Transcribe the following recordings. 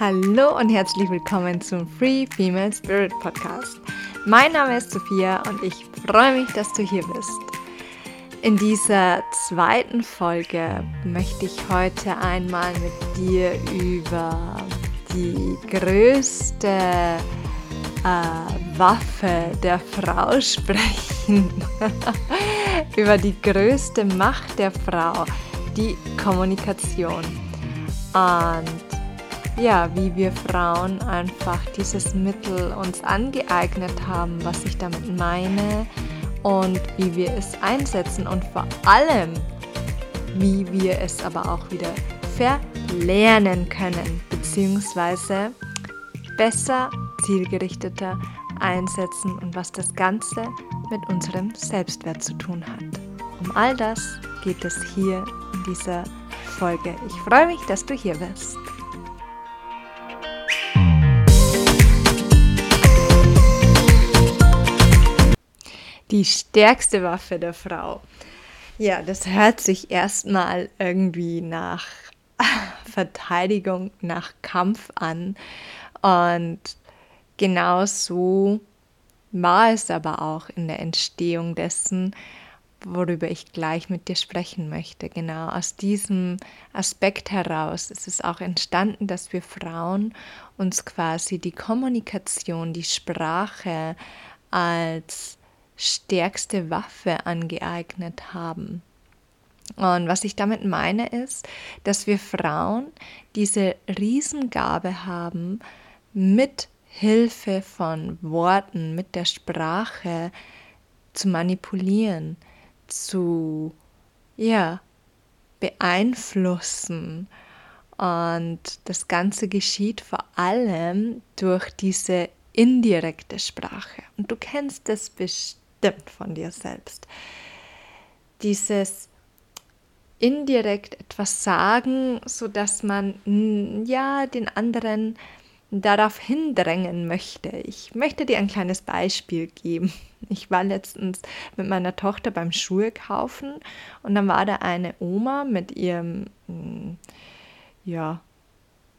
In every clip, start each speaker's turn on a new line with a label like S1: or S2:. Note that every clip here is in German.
S1: Hallo und herzlich willkommen zum Free Female Spirit Podcast. Mein Name ist Sophia und ich freue mich, dass du hier bist. In dieser zweiten Folge möchte ich heute einmal mit dir über die größte äh, Waffe der Frau sprechen. über die größte Macht der Frau, die Kommunikation. Und ja, wie wir Frauen einfach dieses Mittel uns angeeignet haben, was ich damit meine und wie wir es einsetzen und vor allem, wie wir es aber auch wieder verlernen können, beziehungsweise besser, zielgerichteter einsetzen und was das Ganze mit unserem Selbstwert zu tun hat. Um all das geht es hier in dieser Folge. Ich freue mich, dass du hier bist. Die stärkste Waffe der Frau. Ja, das hört sich erstmal irgendwie nach Verteidigung, nach Kampf an. Und genau so war es aber auch in der Entstehung dessen, worüber ich gleich mit dir sprechen möchte. Genau aus diesem Aspekt heraus ist es auch entstanden, dass wir Frauen uns quasi die Kommunikation, die Sprache als stärkste Waffe angeeignet haben. Und was ich damit meine ist, dass wir Frauen diese Riesengabe haben, mit Hilfe von Worten, mit der Sprache zu manipulieren, zu ja, beeinflussen. Und das Ganze geschieht vor allem durch diese indirekte Sprache. Und du kennst das bestimmt bestimmt von dir selbst. Dieses indirekt etwas sagen, sodass man ja den anderen darauf hindrängen möchte. Ich möchte dir ein kleines Beispiel geben. Ich war letztens mit meiner Tochter beim Schuhe kaufen und dann war da eine Oma mit ihrem ja,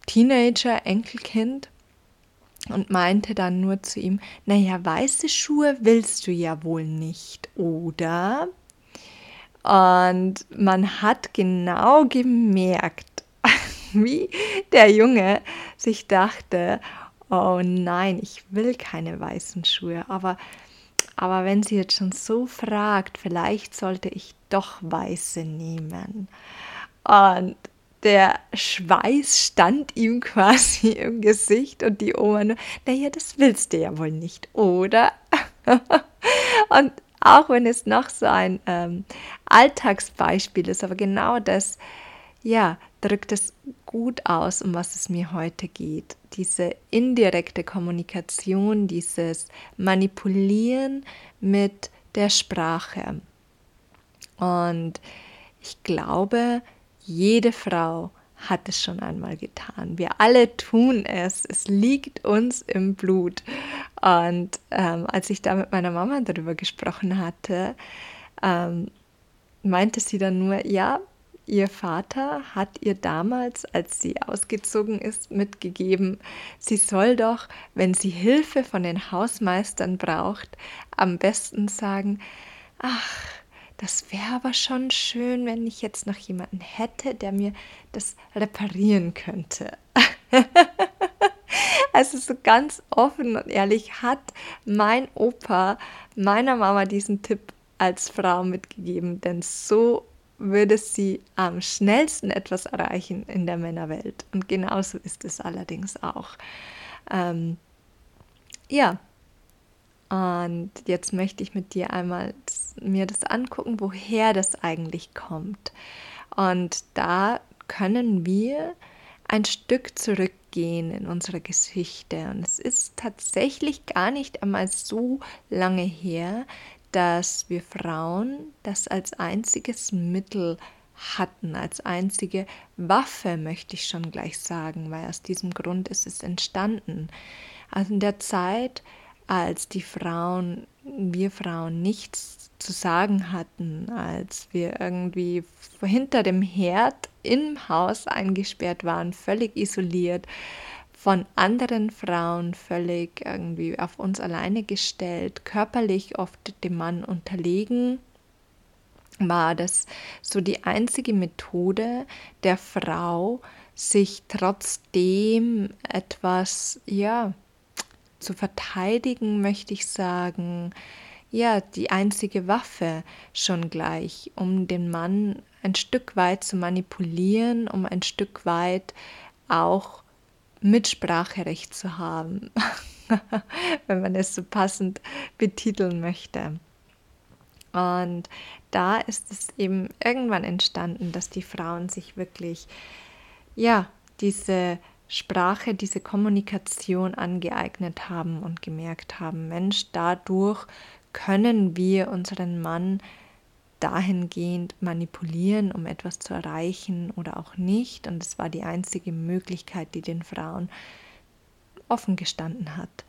S1: Teenager, Enkelkind und meinte dann nur zu ihm, naja, weiße Schuhe willst du ja wohl nicht, oder? Und man hat genau gemerkt, wie der Junge sich dachte, oh nein, ich will keine weißen Schuhe, aber, aber wenn sie jetzt schon so fragt, vielleicht sollte ich doch weiße nehmen. Und der Schweiß stand ihm quasi im Gesicht und die Oma nur, naja, das willst du ja wohl nicht, oder? und auch wenn es noch so ein ähm, Alltagsbeispiel ist, aber genau das, ja, drückt es gut aus, um was es mir heute geht. Diese indirekte Kommunikation, dieses Manipulieren mit der Sprache. Und ich glaube, jede Frau hat es schon einmal getan. Wir alle tun es. Es liegt uns im Blut. Und ähm, als ich da mit meiner Mama darüber gesprochen hatte, ähm, meinte sie dann nur, ja, ihr Vater hat ihr damals, als sie ausgezogen ist, mitgegeben, sie soll doch, wenn sie Hilfe von den Hausmeistern braucht, am besten sagen, ach, das wäre aber schon schön, wenn ich jetzt noch jemanden hätte, der mir das reparieren könnte. also so ganz offen und ehrlich hat mein Opa meiner Mama diesen Tipp als Frau mitgegeben, denn so würde sie am schnellsten etwas erreichen in der Männerwelt. Und genauso ist es allerdings auch. Ähm, ja, und jetzt möchte ich mit dir einmal mir das angucken, woher das eigentlich kommt. Und da können wir ein Stück zurückgehen in unsere Geschichte. Und es ist tatsächlich gar nicht einmal so lange her, dass wir Frauen das als einziges Mittel hatten, als einzige Waffe, möchte ich schon gleich sagen, weil aus diesem Grund ist es entstanden. Also in der Zeit, als die Frauen, wir Frauen nichts zu sagen hatten, als wir irgendwie hinter dem Herd im Haus eingesperrt waren, völlig isoliert, von anderen Frauen völlig irgendwie auf uns alleine gestellt, körperlich oft dem Mann unterlegen, war das so die einzige Methode der Frau, sich trotzdem etwas, ja, zu verteidigen, möchte ich sagen, ja, die einzige Waffe schon gleich, um den Mann ein Stück weit zu manipulieren, um ein Stück weit auch Mitspracherecht zu haben, wenn man es so passend betiteln möchte. Und da ist es eben irgendwann entstanden, dass die Frauen sich wirklich, ja, diese Sprache, diese Kommunikation angeeignet haben und gemerkt haben, Mensch, dadurch können wir unseren Mann dahingehend manipulieren, um etwas zu erreichen oder auch nicht. Und es war die einzige Möglichkeit, die den Frauen offen gestanden hat.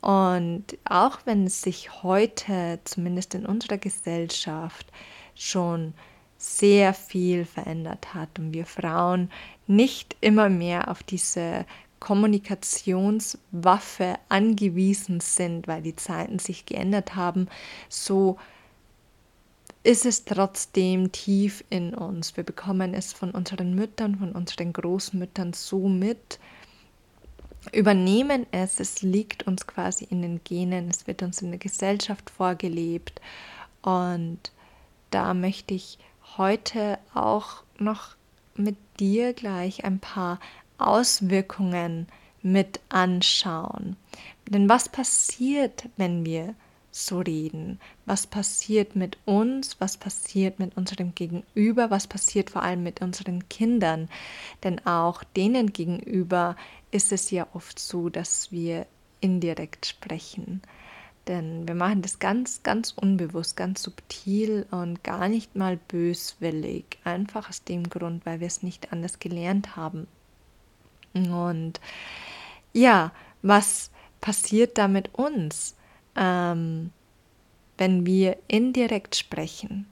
S1: Und auch wenn es sich heute, zumindest in unserer Gesellschaft, schon sehr viel verändert hat und wir Frauen nicht immer mehr auf diese Kommunikationswaffe angewiesen sind, weil die Zeiten sich geändert haben, so ist es trotzdem tief in uns. Wir bekommen es von unseren Müttern, von unseren Großmüttern so mit, übernehmen es, es liegt uns quasi in den Genen, es wird uns in der Gesellschaft vorgelebt und da möchte ich heute auch noch mit dir gleich ein paar Auswirkungen mit anschauen. Denn was passiert, wenn wir so reden? Was passiert mit uns? Was passiert mit unserem Gegenüber? Was passiert vor allem mit unseren Kindern? Denn auch denen gegenüber ist es ja oft so, dass wir indirekt sprechen. Denn wir machen das ganz, ganz unbewusst, ganz subtil und gar nicht mal böswillig. Einfach aus dem Grund, weil wir es nicht anders gelernt haben. Und ja, was passiert da mit uns, ähm, wenn wir indirekt sprechen?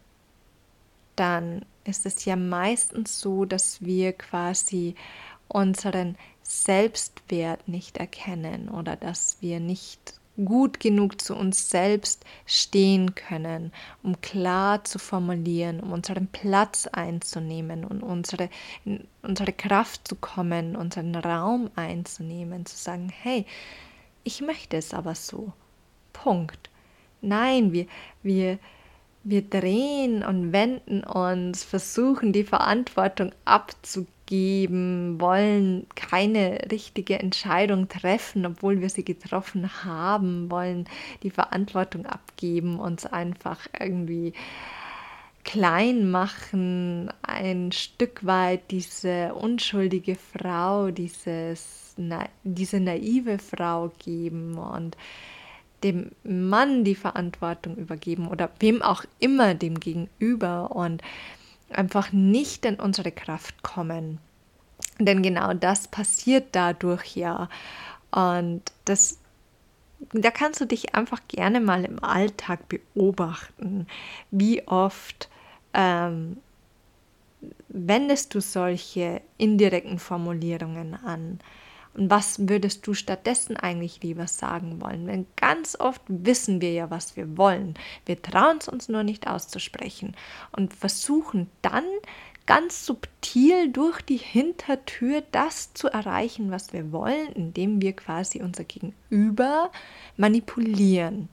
S1: Dann ist es ja meistens so, dass wir quasi unseren Selbstwert nicht erkennen oder dass wir nicht gut genug zu uns selbst stehen können, um klar zu formulieren, um unseren Platz einzunehmen und unsere, unsere Kraft zu kommen, unseren Raum einzunehmen, zu sagen, hey, ich möchte es aber so. Punkt. Nein, wir, wir, wir drehen und wenden uns, versuchen die Verantwortung abzugeben geben, wollen keine richtige Entscheidung treffen, obwohl wir sie getroffen haben, wollen die Verantwortung abgeben, uns einfach irgendwie klein machen, ein Stück weit diese unschuldige Frau, dieses, na, diese naive Frau geben und dem Mann die Verantwortung übergeben oder wem auch immer dem gegenüber und einfach nicht in unsere Kraft kommen. Denn genau das passiert dadurch ja. Und das, da kannst du dich einfach gerne mal im Alltag beobachten, wie oft ähm, wendest du solche indirekten Formulierungen an. Und was würdest du stattdessen eigentlich lieber sagen wollen? Denn ganz oft wissen wir ja, was wir wollen. Wir trauen es uns nur nicht auszusprechen und versuchen dann ganz subtil durch die Hintertür das zu erreichen, was wir wollen, indem wir quasi unser Gegenüber manipulieren.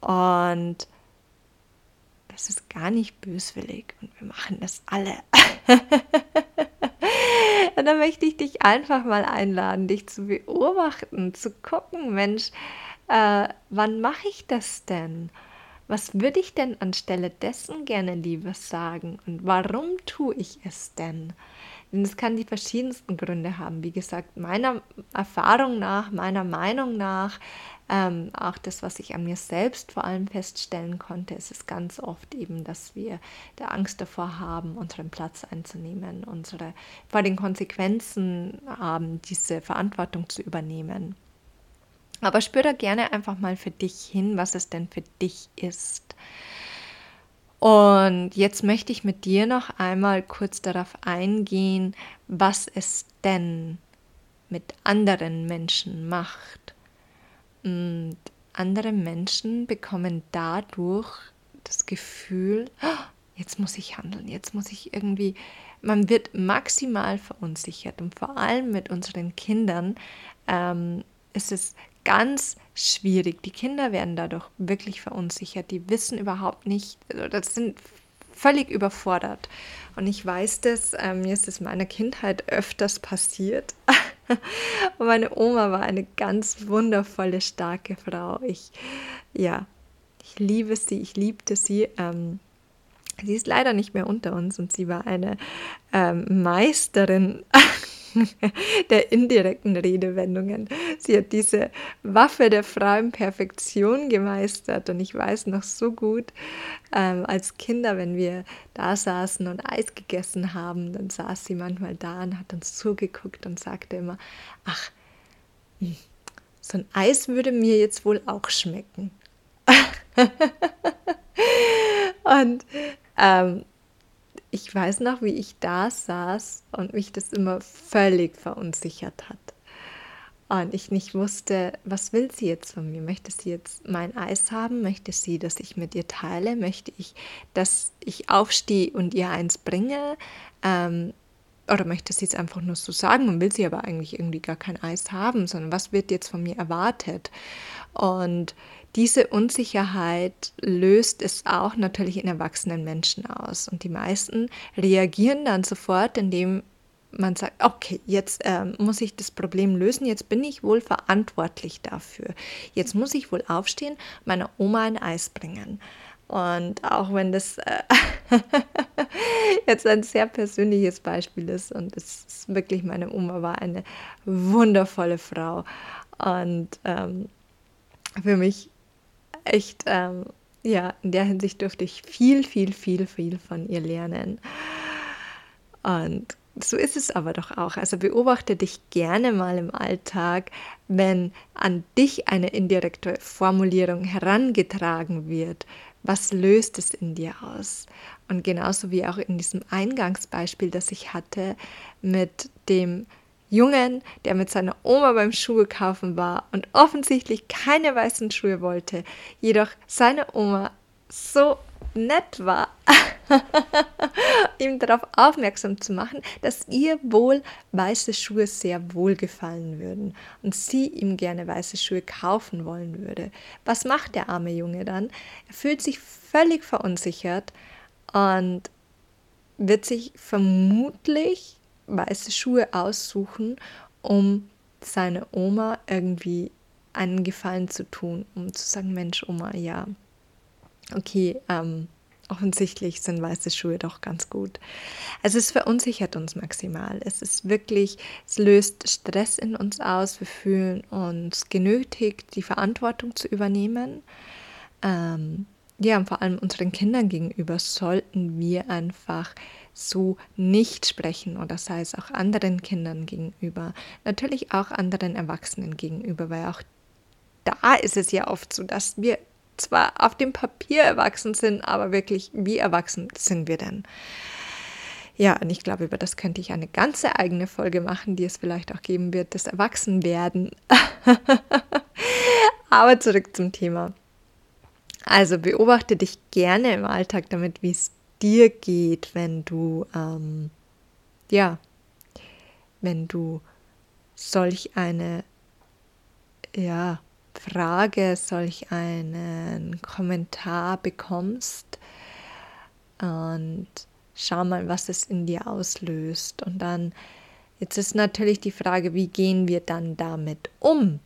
S1: Und das ist gar nicht böswillig und wir machen das alle. Da möchte ich dich einfach mal einladen, dich zu beobachten, zu gucken, Mensch, äh, wann mache ich das denn? Was würde ich denn anstelle dessen gerne lieber sagen? Und warum tue ich es denn? Denn es kann die verschiedensten Gründe haben. Wie gesagt, meiner Erfahrung nach, meiner Meinung nach, ähm, auch das, was ich an mir selbst vor allem feststellen konnte, ist es ganz oft eben, dass wir der Angst davor haben, unseren Platz einzunehmen, unsere vor den Konsequenzen haben, diese Verantwortung zu übernehmen. Aber spür da gerne einfach mal für dich hin, was es denn für dich ist. Und jetzt möchte ich mit dir noch einmal kurz darauf eingehen, was es denn mit anderen Menschen macht. Und andere Menschen bekommen dadurch das Gefühl, oh, jetzt muss ich handeln, jetzt muss ich irgendwie, man wird maximal verunsichert und vor allem mit unseren Kindern ähm, ist es ganz schwierig. Die Kinder werden dadurch wirklich verunsichert, die wissen überhaupt nicht, also das sind völlig überfordert. Und ich weiß das, äh, mir ist es in meiner Kindheit öfters passiert. Und meine Oma war eine ganz wundervolle, starke Frau. Ich, ja, ich liebe sie, ich liebte sie. Ähm, sie ist leider nicht mehr unter uns und sie war eine ähm, Meisterin der indirekten Redewendungen. Sie hat diese Waffe der Frauenperfektion gemeistert und ich weiß noch so gut, ähm, als Kinder, wenn wir da saßen und Eis gegessen haben, dann saß sie manchmal da und hat uns zugeguckt und sagte immer, ach, hm, so ein Eis würde mir jetzt wohl auch schmecken. und ähm, ich weiß noch, wie ich da saß und mich das immer völlig verunsichert hat. Und ich nicht wusste, was will sie jetzt von mir? Möchte sie jetzt mein Eis haben? Möchte sie, dass ich mit ihr teile? Möchte ich, dass ich aufstehe und ihr eins bringe? Ähm, oder möchte sie es einfach nur so sagen und will sie aber eigentlich irgendwie gar kein Eis haben, sondern was wird jetzt von mir erwartet? Und diese Unsicherheit löst es auch natürlich in erwachsenen Menschen aus. Und die meisten reagieren dann sofort, indem man sagt, okay, jetzt äh, muss ich das Problem lösen, jetzt bin ich wohl verantwortlich dafür. Jetzt muss ich wohl aufstehen, meiner Oma ein Eis bringen. Und auch wenn das äh, jetzt ein sehr persönliches Beispiel ist und es ist wirklich, meine Oma war eine wundervolle Frau. Und ähm, für mich echt, ähm, ja, in der Hinsicht durfte ich viel, viel, viel, viel von ihr lernen. Und so ist es aber doch auch. Also beobachte dich gerne mal im Alltag, wenn an dich eine indirekte Formulierung herangetragen wird. Was löst es in dir aus? Und genauso wie auch in diesem Eingangsbeispiel, das ich hatte mit dem Jungen, der mit seiner Oma beim Schuhe kaufen war und offensichtlich keine weißen Schuhe wollte, jedoch seine Oma so nett war, ihm darauf aufmerksam zu machen, dass ihr wohl weiße Schuhe sehr wohl gefallen würden und sie ihm gerne weiße Schuhe kaufen wollen würde. Was macht der arme Junge dann? Er fühlt sich völlig verunsichert und wird sich vermutlich weiße Schuhe aussuchen, um seine Oma irgendwie einen Gefallen zu tun, um zu sagen, Mensch, Oma, ja, okay, ähm, offensichtlich sind weiße Schuhe doch ganz gut. Also es verunsichert uns maximal. Es ist wirklich, es löst Stress in uns aus. Wir fühlen uns genötigt, die Verantwortung zu übernehmen. Ähm, ja, und vor allem unseren Kindern gegenüber sollten wir einfach so nicht sprechen oder sei es auch anderen Kindern gegenüber, natürlich auch anderen Erwachsenen gegenüber, weil auch da ist es ja oft so, dass wir zwar auf dem Papier erwachsen sind, aber wirklich, wie erwachsen sind wir denn? Ja, und ich glaube, über das könnte ich eine ganze eigene Folge machen, die es vielleicht auch geben wird, das Erwachsenwerden. aber zurück zum Thema. Also beobachte dich gerne im Alltag damit, wie es dir geht, wenn du, ähm, ja, wenn du solch eine, ja, Frage, solch einen Kommentar bekommst und schau mal, was es in dir auslöst. Und dann, jetzt ist natürlich die Frage, wie gehen wir dann damit um?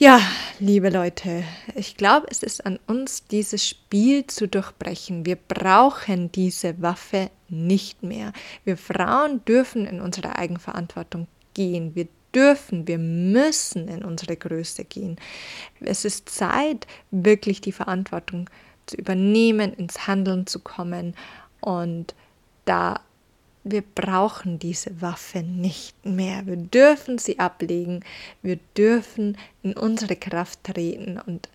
S1: Ja, liebe Leute, ich glaube, es ist an uns, dieses Spiel zu durchbrechen. Wir brauchen diese Waffe nicht mehr. Wir Frauen dürfen in unsere Eigenverantwortung gehen. Wir dürfen, wir müssen in unsere Größe gehen. Es ist Zeit, wirklich die Verantwortung zu übernehmen, ins Handeln zu kommen und da wir brauchen diese Waffe nicht mehr. Wir dürfen sie ablegen. Wir dürfen in unsere Kraft treten und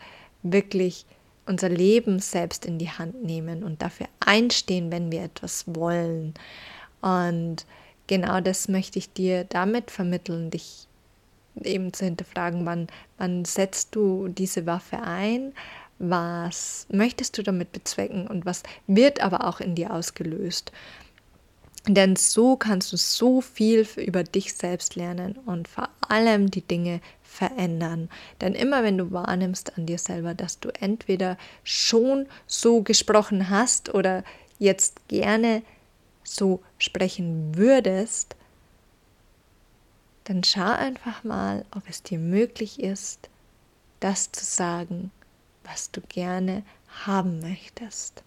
S1: wirklich unser Leben selbst in die Hand nehmen und dafür einstehen, wenn wir etwas wollen. Und genau das möchte ich dir damit vermitteln, dich eben zu hinterfragen, wann, wann setzt du diese Waffe ein, was möchtest du damit bezwecken und was wird aber auch in dir ausgelöst. Denn so kannst du so viel über dich selbst lernen und vor allem die Dinge verändern. Denn immer wenn du wahrnimmst an dir selber, dass du entweder schon so gesprochen hast oder jetzt gerne so sprechen würdest, dann schau einfach mal, ob es dir möglich ist, das zu sagen, was du gerne haben möchtest,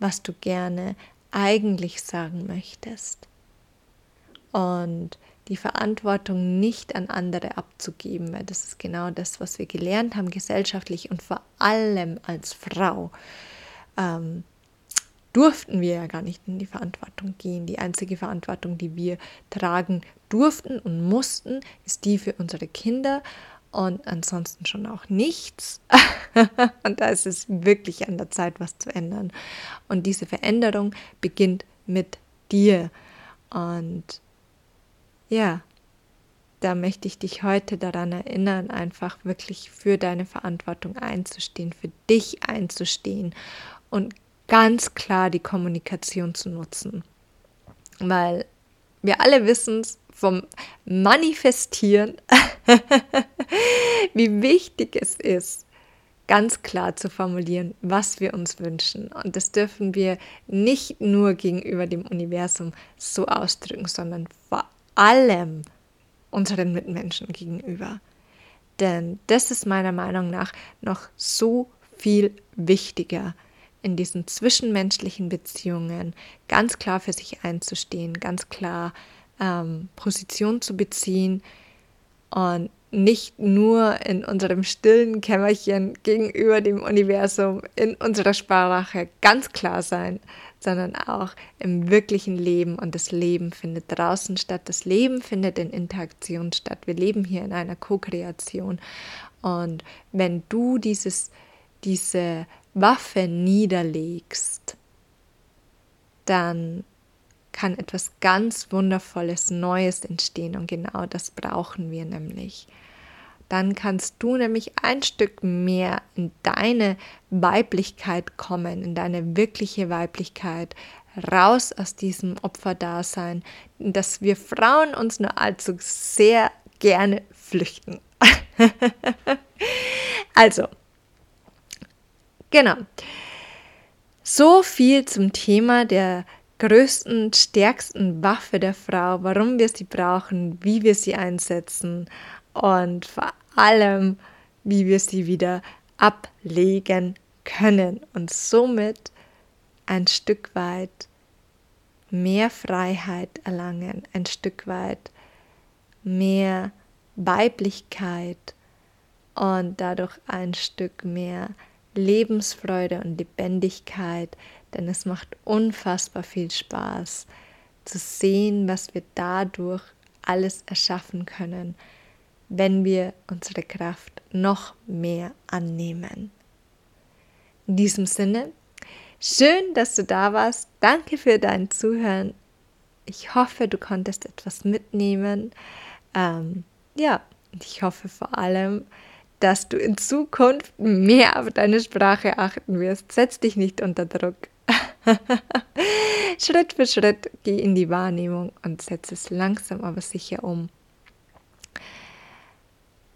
S1: was du gerne eigentlich sagen möchtest. Und die Verantwortung nicht an andere abzugeben, weil das ist genau das, was wir gelernt haben, gesellschaftlich und vor allem als Frau. Ähm, durften wir ja gar nicht in die Verantwortung gehen. Die einzige Verantwortung, die wir tragen durften und mussten, ist die für unsere Kinder und ansonsten schon auch nichts. und da ist es wirklich an der Zeit, was zu ändern. Und diese Veränderung beginnt mit dir. Und ja, da möchte ich dich heute daran erinnern, einfach wirklich für deine Verantwortung einzustehen, für dich einzustehen und ganz klar die Kommunikation zu nutzen. Weil wir alle wissen es vom Manifestieren, wie wichtig es ist, ganz klar zu formulieren, was wir uns wünschen. Und das dürfen wir nicht nur gegenüber dem Universum so ausdrücken, sondern vor allem unseren Mitmenschen gegenüber. Denn das ist meiner Meinung nach noch so viel wichtiger in diesen zwischenmenschlichen Beziehungen ganz klar für sich einzustehen, ganz klar ähm, Position zu beziehen und nicht nur in unserem stillen Kämmerchen gegenüber dem Universum in unserer Sprache ganz klar sein, sondern auch im wirklichen Leben. Und das Leben findet draußen statt. Das Leben findet in Interaktion statt. Wir leben hier in einer Co-Kreation. Und wenn du dieses, diese Waffe niederlegst, dann kann etwas ganz Wundervolles, Neues entstehen und genau das brauchen wir nämlich. Dann kannst du nämlich ein Stück mehr in deine Weiblichkeit kommen, in deine wirkliche Weiblichkeit, raus aus diesem Opferdasein, in das wir Frauen uns nur allzu sehr gerne flüchten. also, Genau. So viel zum Thema der größten, stärksten Waffe der Frau, warum wir sie brauchen, wie wir sie einsetzen und vor allem, wie wir sie wieder ablegen können und somit ein Stück weit mehr Freiheit erlangen, ein Stück weit mehr Weiblichkeit und dadurch ein Stück mehr Lebensfreude und Lebendigkeit, denn es macht unfassbar viel Spaß zu sehen, was wir dadurch alles erschaffen können, wenn wir unsere Kraft noch mehr annehmen. In diesem Sinne, schön, dass du da warst. Danke für dein Zuhören. Ich hoffe, du konntest etwas mitnehmen. Ähm, ja, ich hoffe vor allem, dass du in Zukunft mehr auf deine Sprache achten wirst. Setz dich nicht unter Druck. Schritt für Schritt geh in die Wahrnehmung und setz es langsam aber sicher um.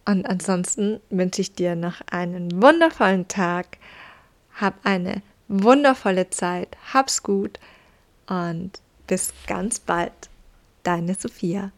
S1: Und ansonsten wünsche ich dir noch einen wundervollen Tag. Hab eine wundervolle Zeit. Hab's gut und bis ganz bald. Deine Sophia.